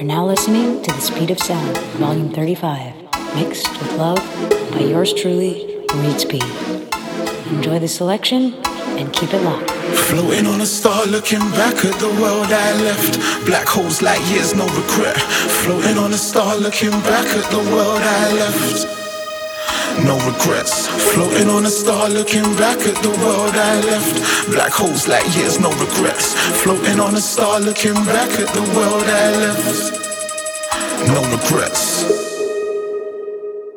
You're now listening to The Speed of Sound, Volume 35, mixed with love by yours truly, Reid Speed. Enjoy the selection and keep it locked. Floating on a star, looking back at the world I left. Black holes like years, no regret. Floating on a star, looking back at the world I left no regrets. Floating on a star, looking back at the world I left. Black holes like years, no regrets. Floating on a star, looking back at the world I left. No regrets.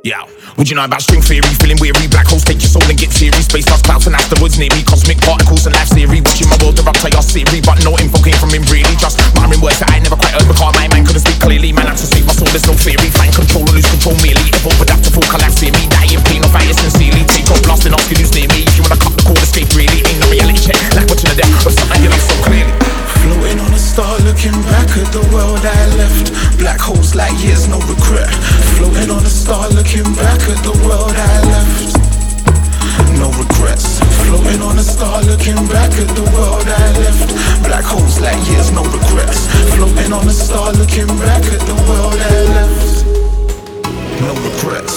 Yeah. Would you know about string theory? Feeling weary, black holes take your soul and get teary. Space dust clouds and asteroids near me. Cosmic particles and life theory. Watching my world erupt, I Siri. But no info came from him really. Just muttering words that I never quite heard. Because my mind couldn't speak clearly. Man, to save my soul, there's no theory. Find control or lose control merely. Evolve, adapt to full collapse, me. Die in pain or fight it sincerely. Take off, blasting off, you lose near me. If you wanna cut the cord, escape really. Ain't no reality check. Like watching the death of something you love so clearly. Floating on a star, looking back at the world I left. Black holes like years, no regret. Floating on a star, looking back at the world I left. No regrets. Floating on a star, looking back at the world I left. Black holes like years, no regrets. Floating on a star, looking back at the world I left. No regrets.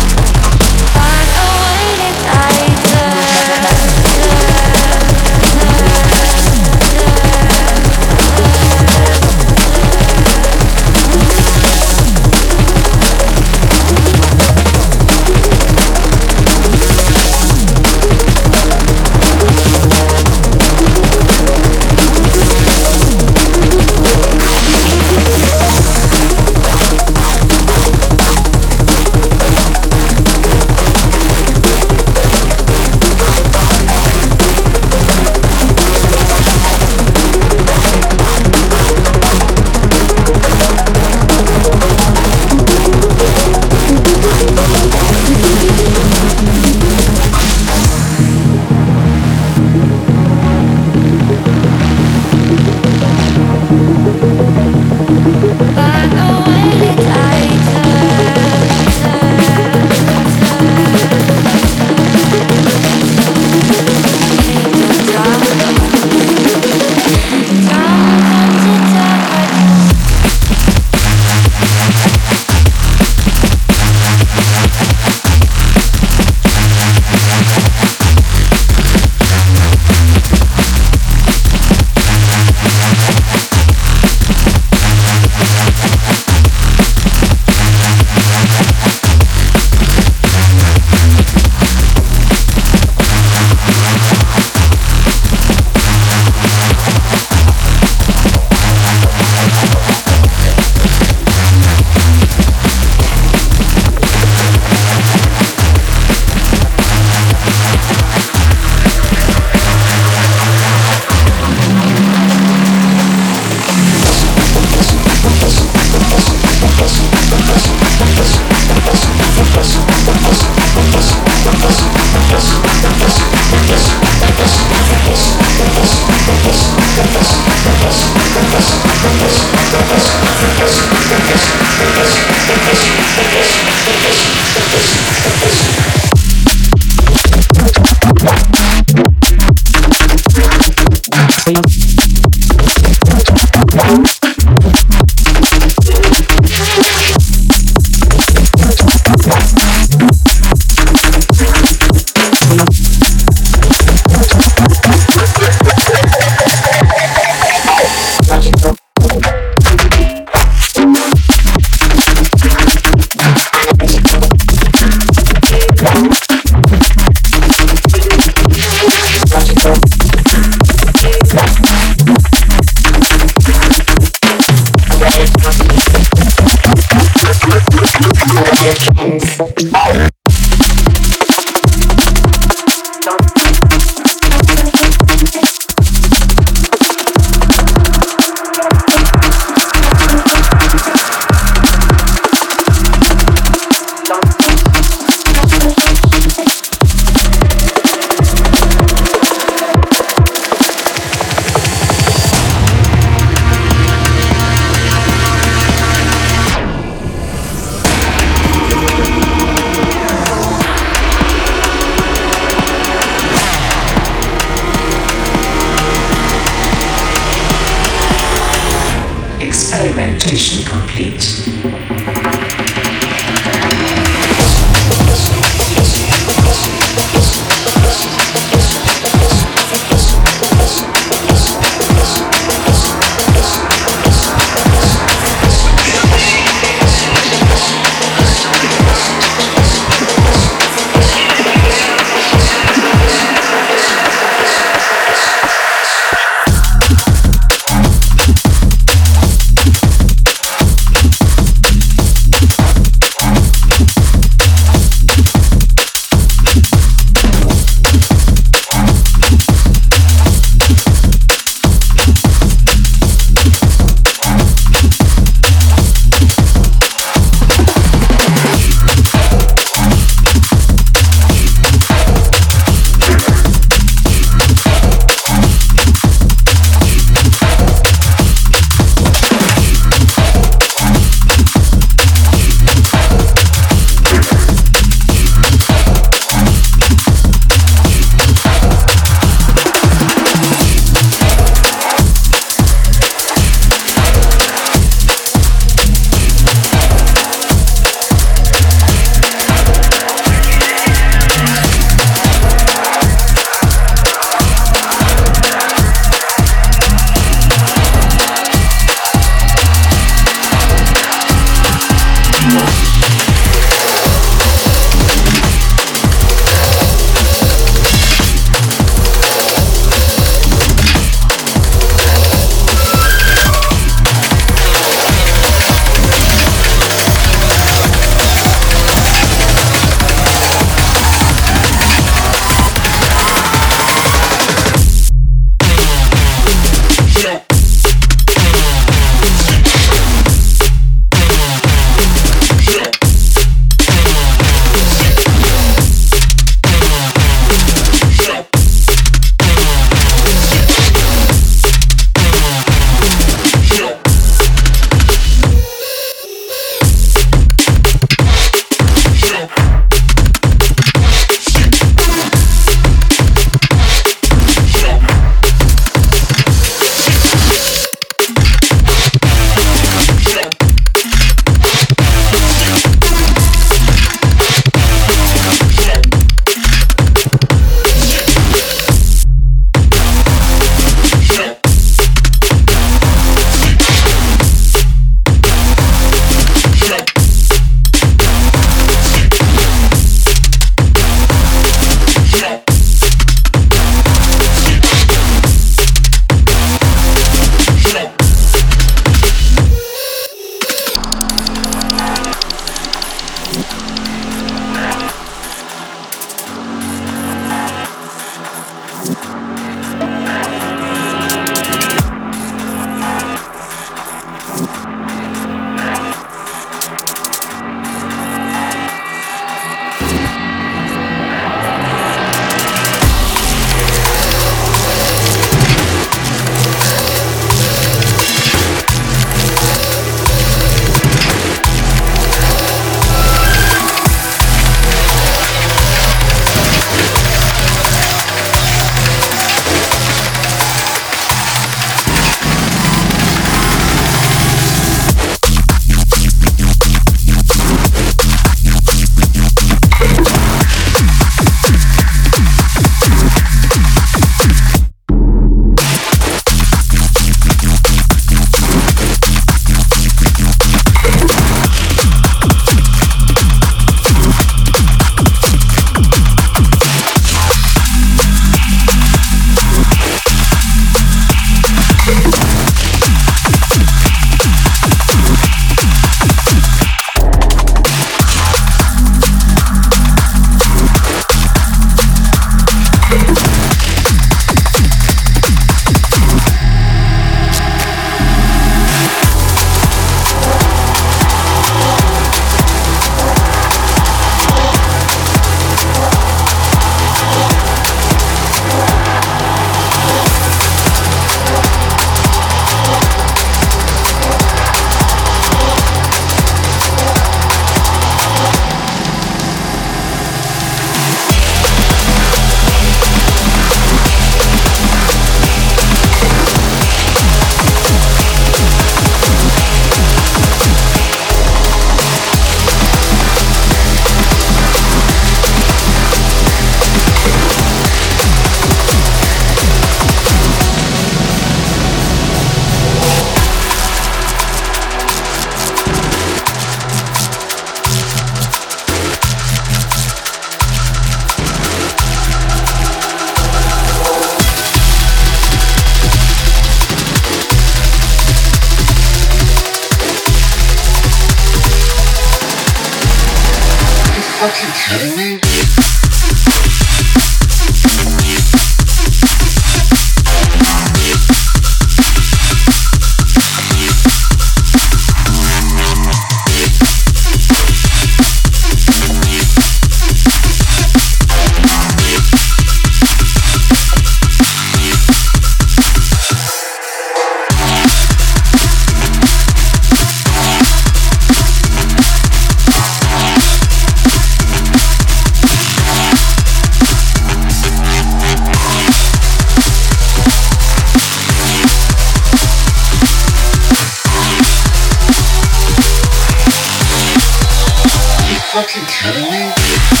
Fucking kidding me?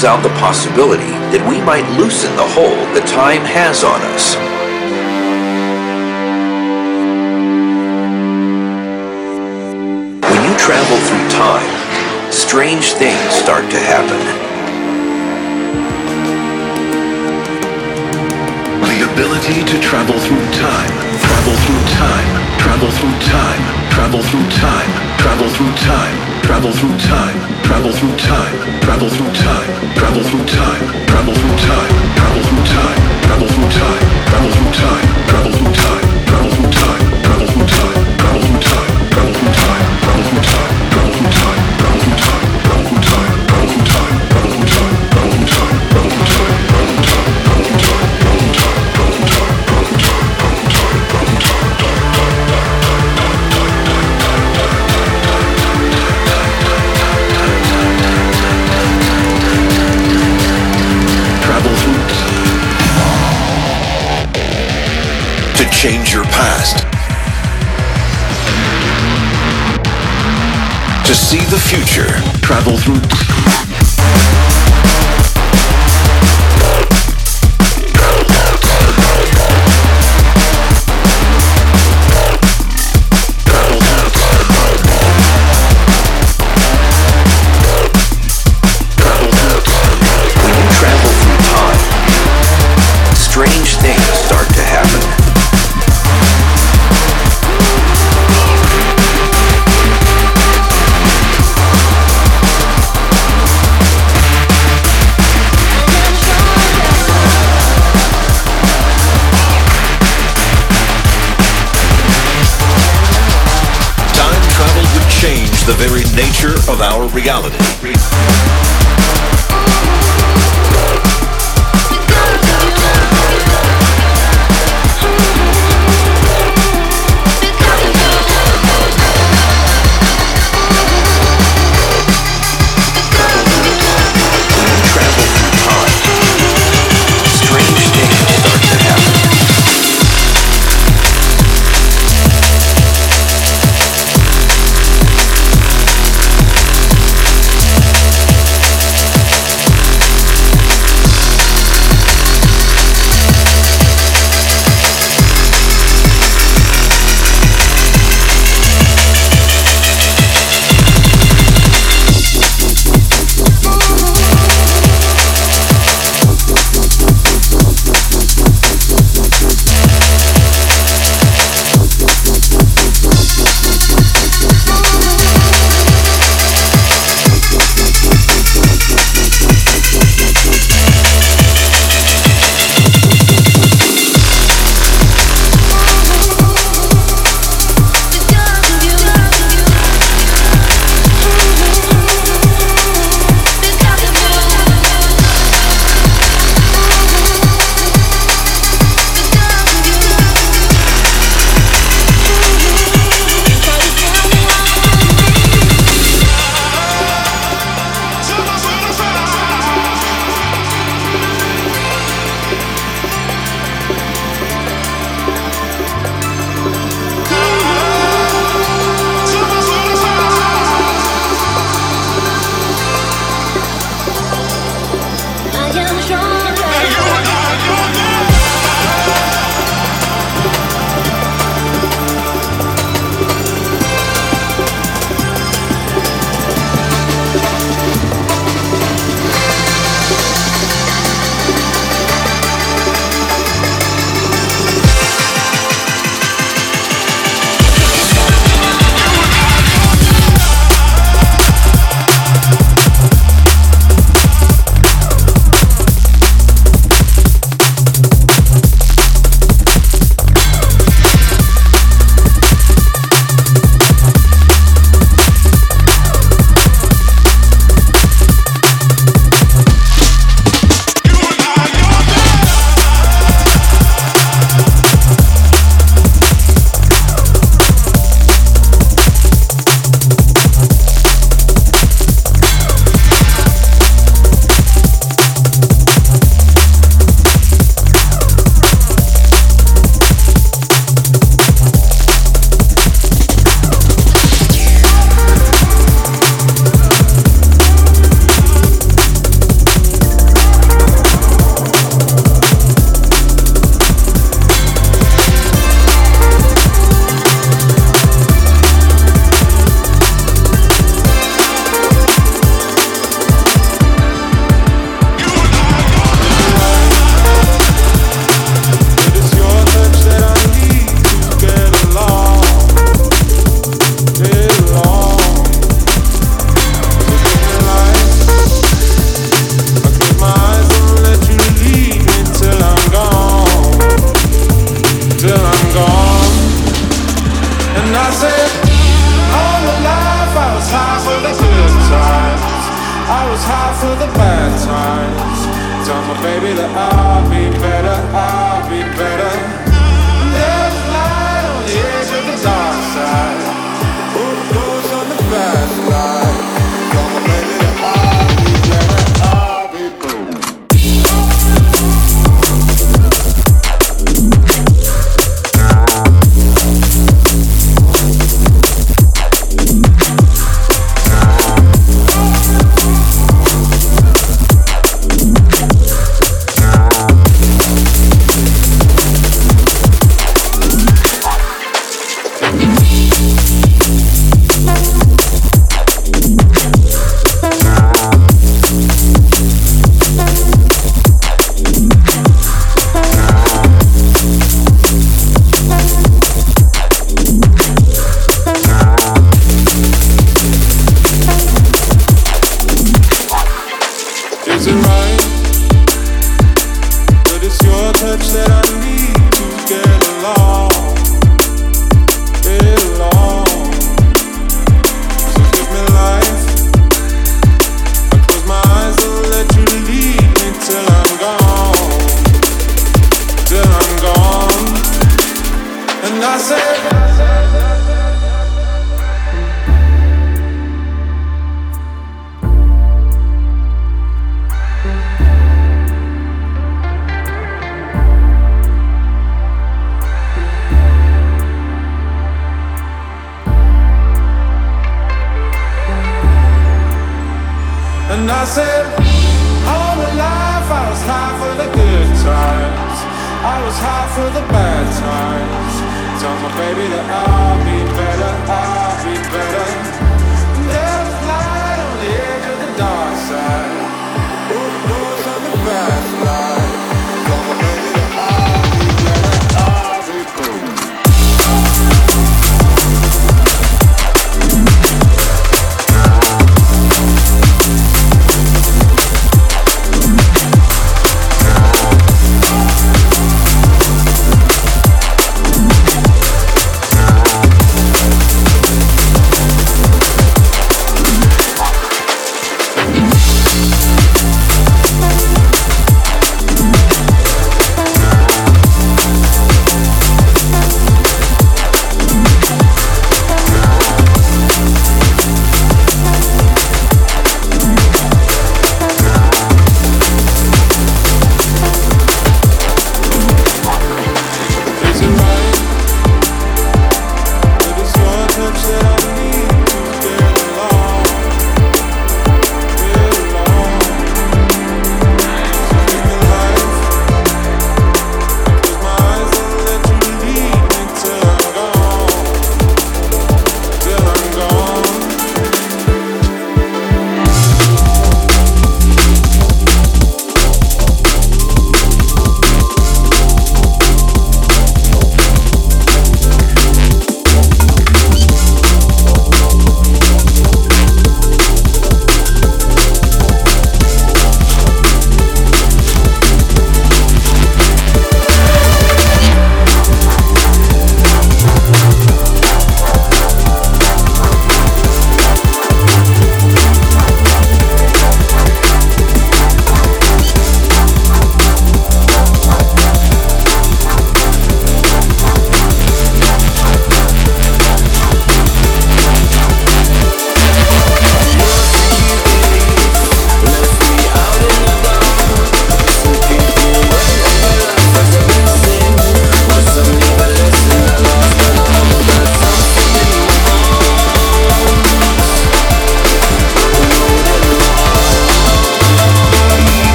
throws out the possibility that we might loosen the hold that time has on us. When you travel through time, strange things start to happen. The ability to travel through time, travel through time, travel through time, travel through time, travel through time, travel through time, travel through time, travel through time, travel through time, travel through time, travel through time, travel through time, travel through time, travel through time, travel through time. See the future, travel through of our reality.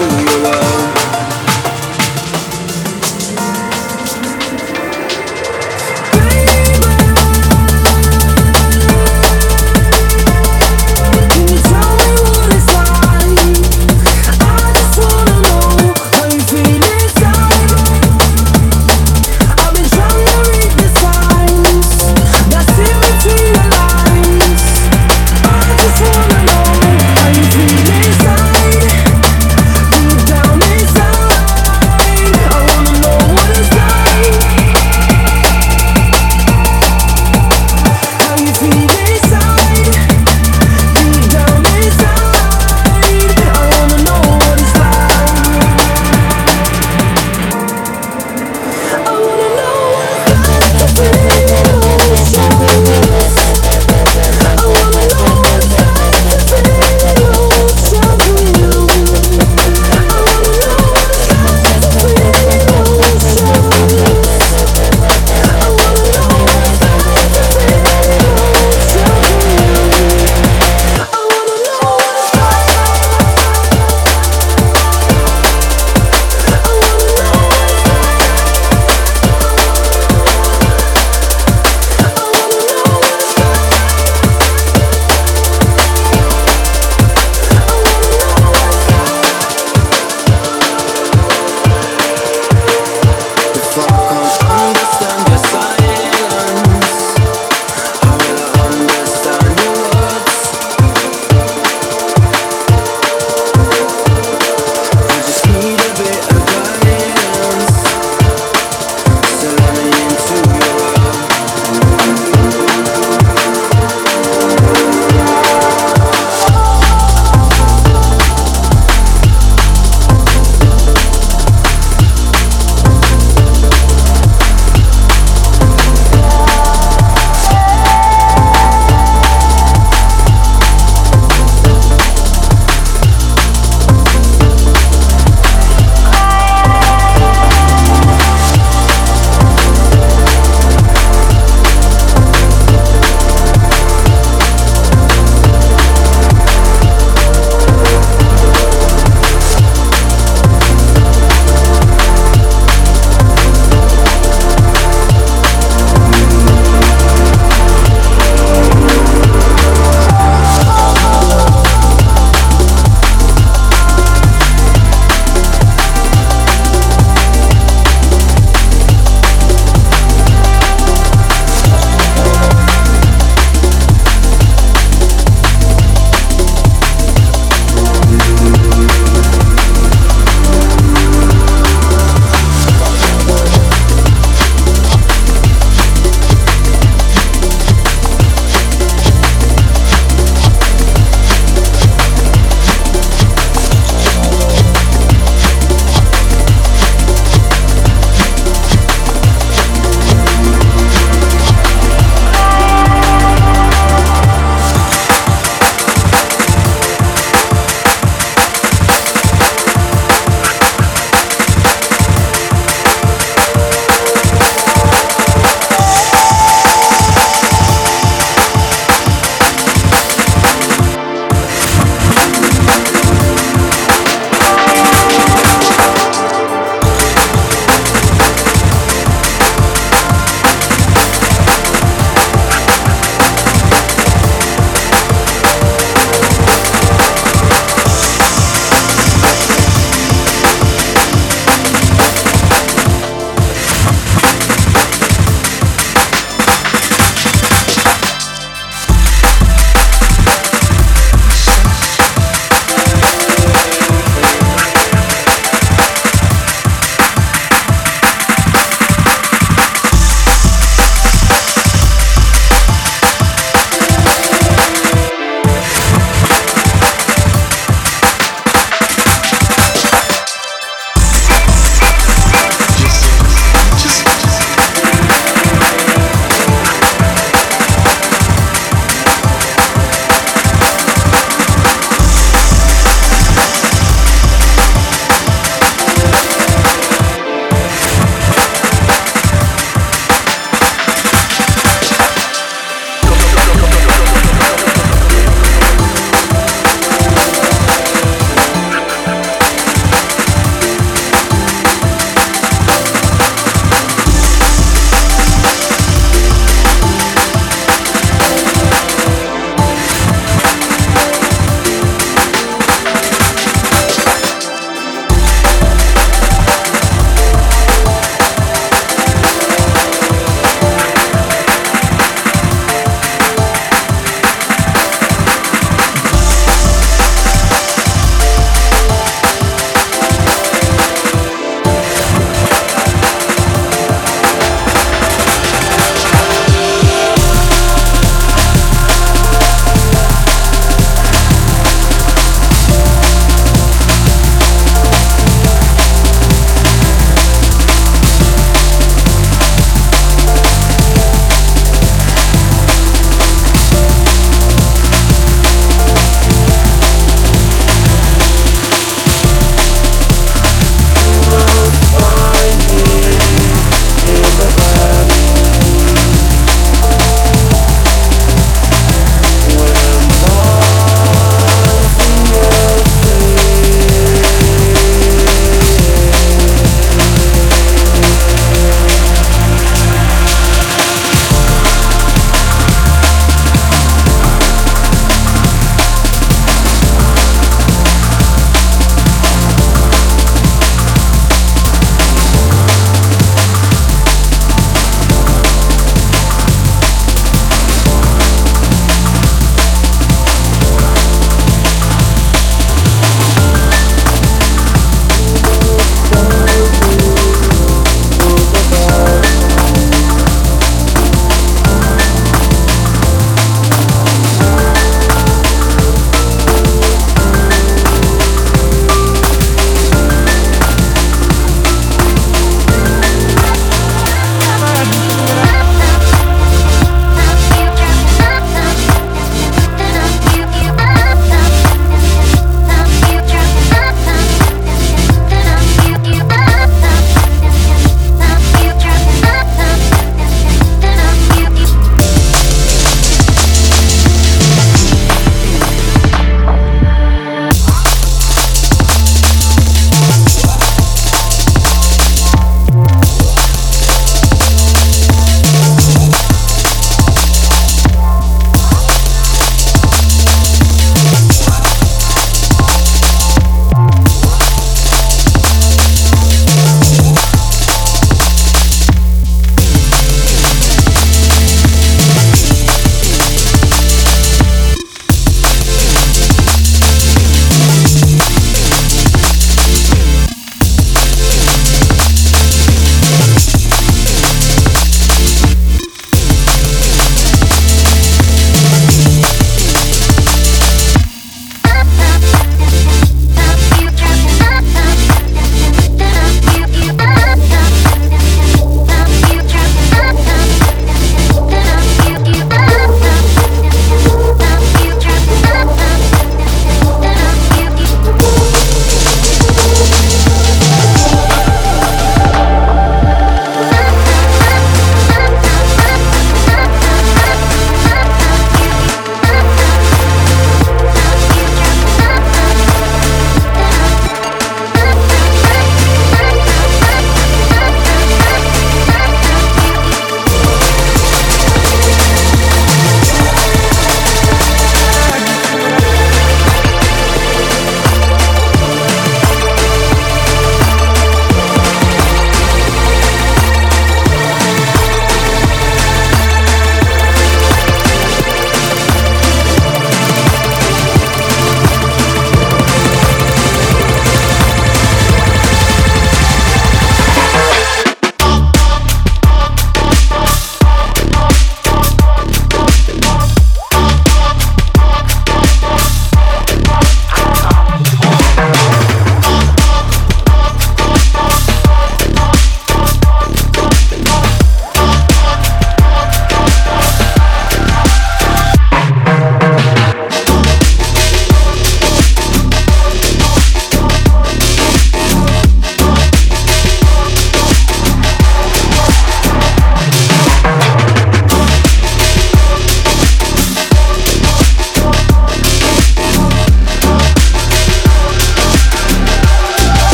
to you.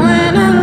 when I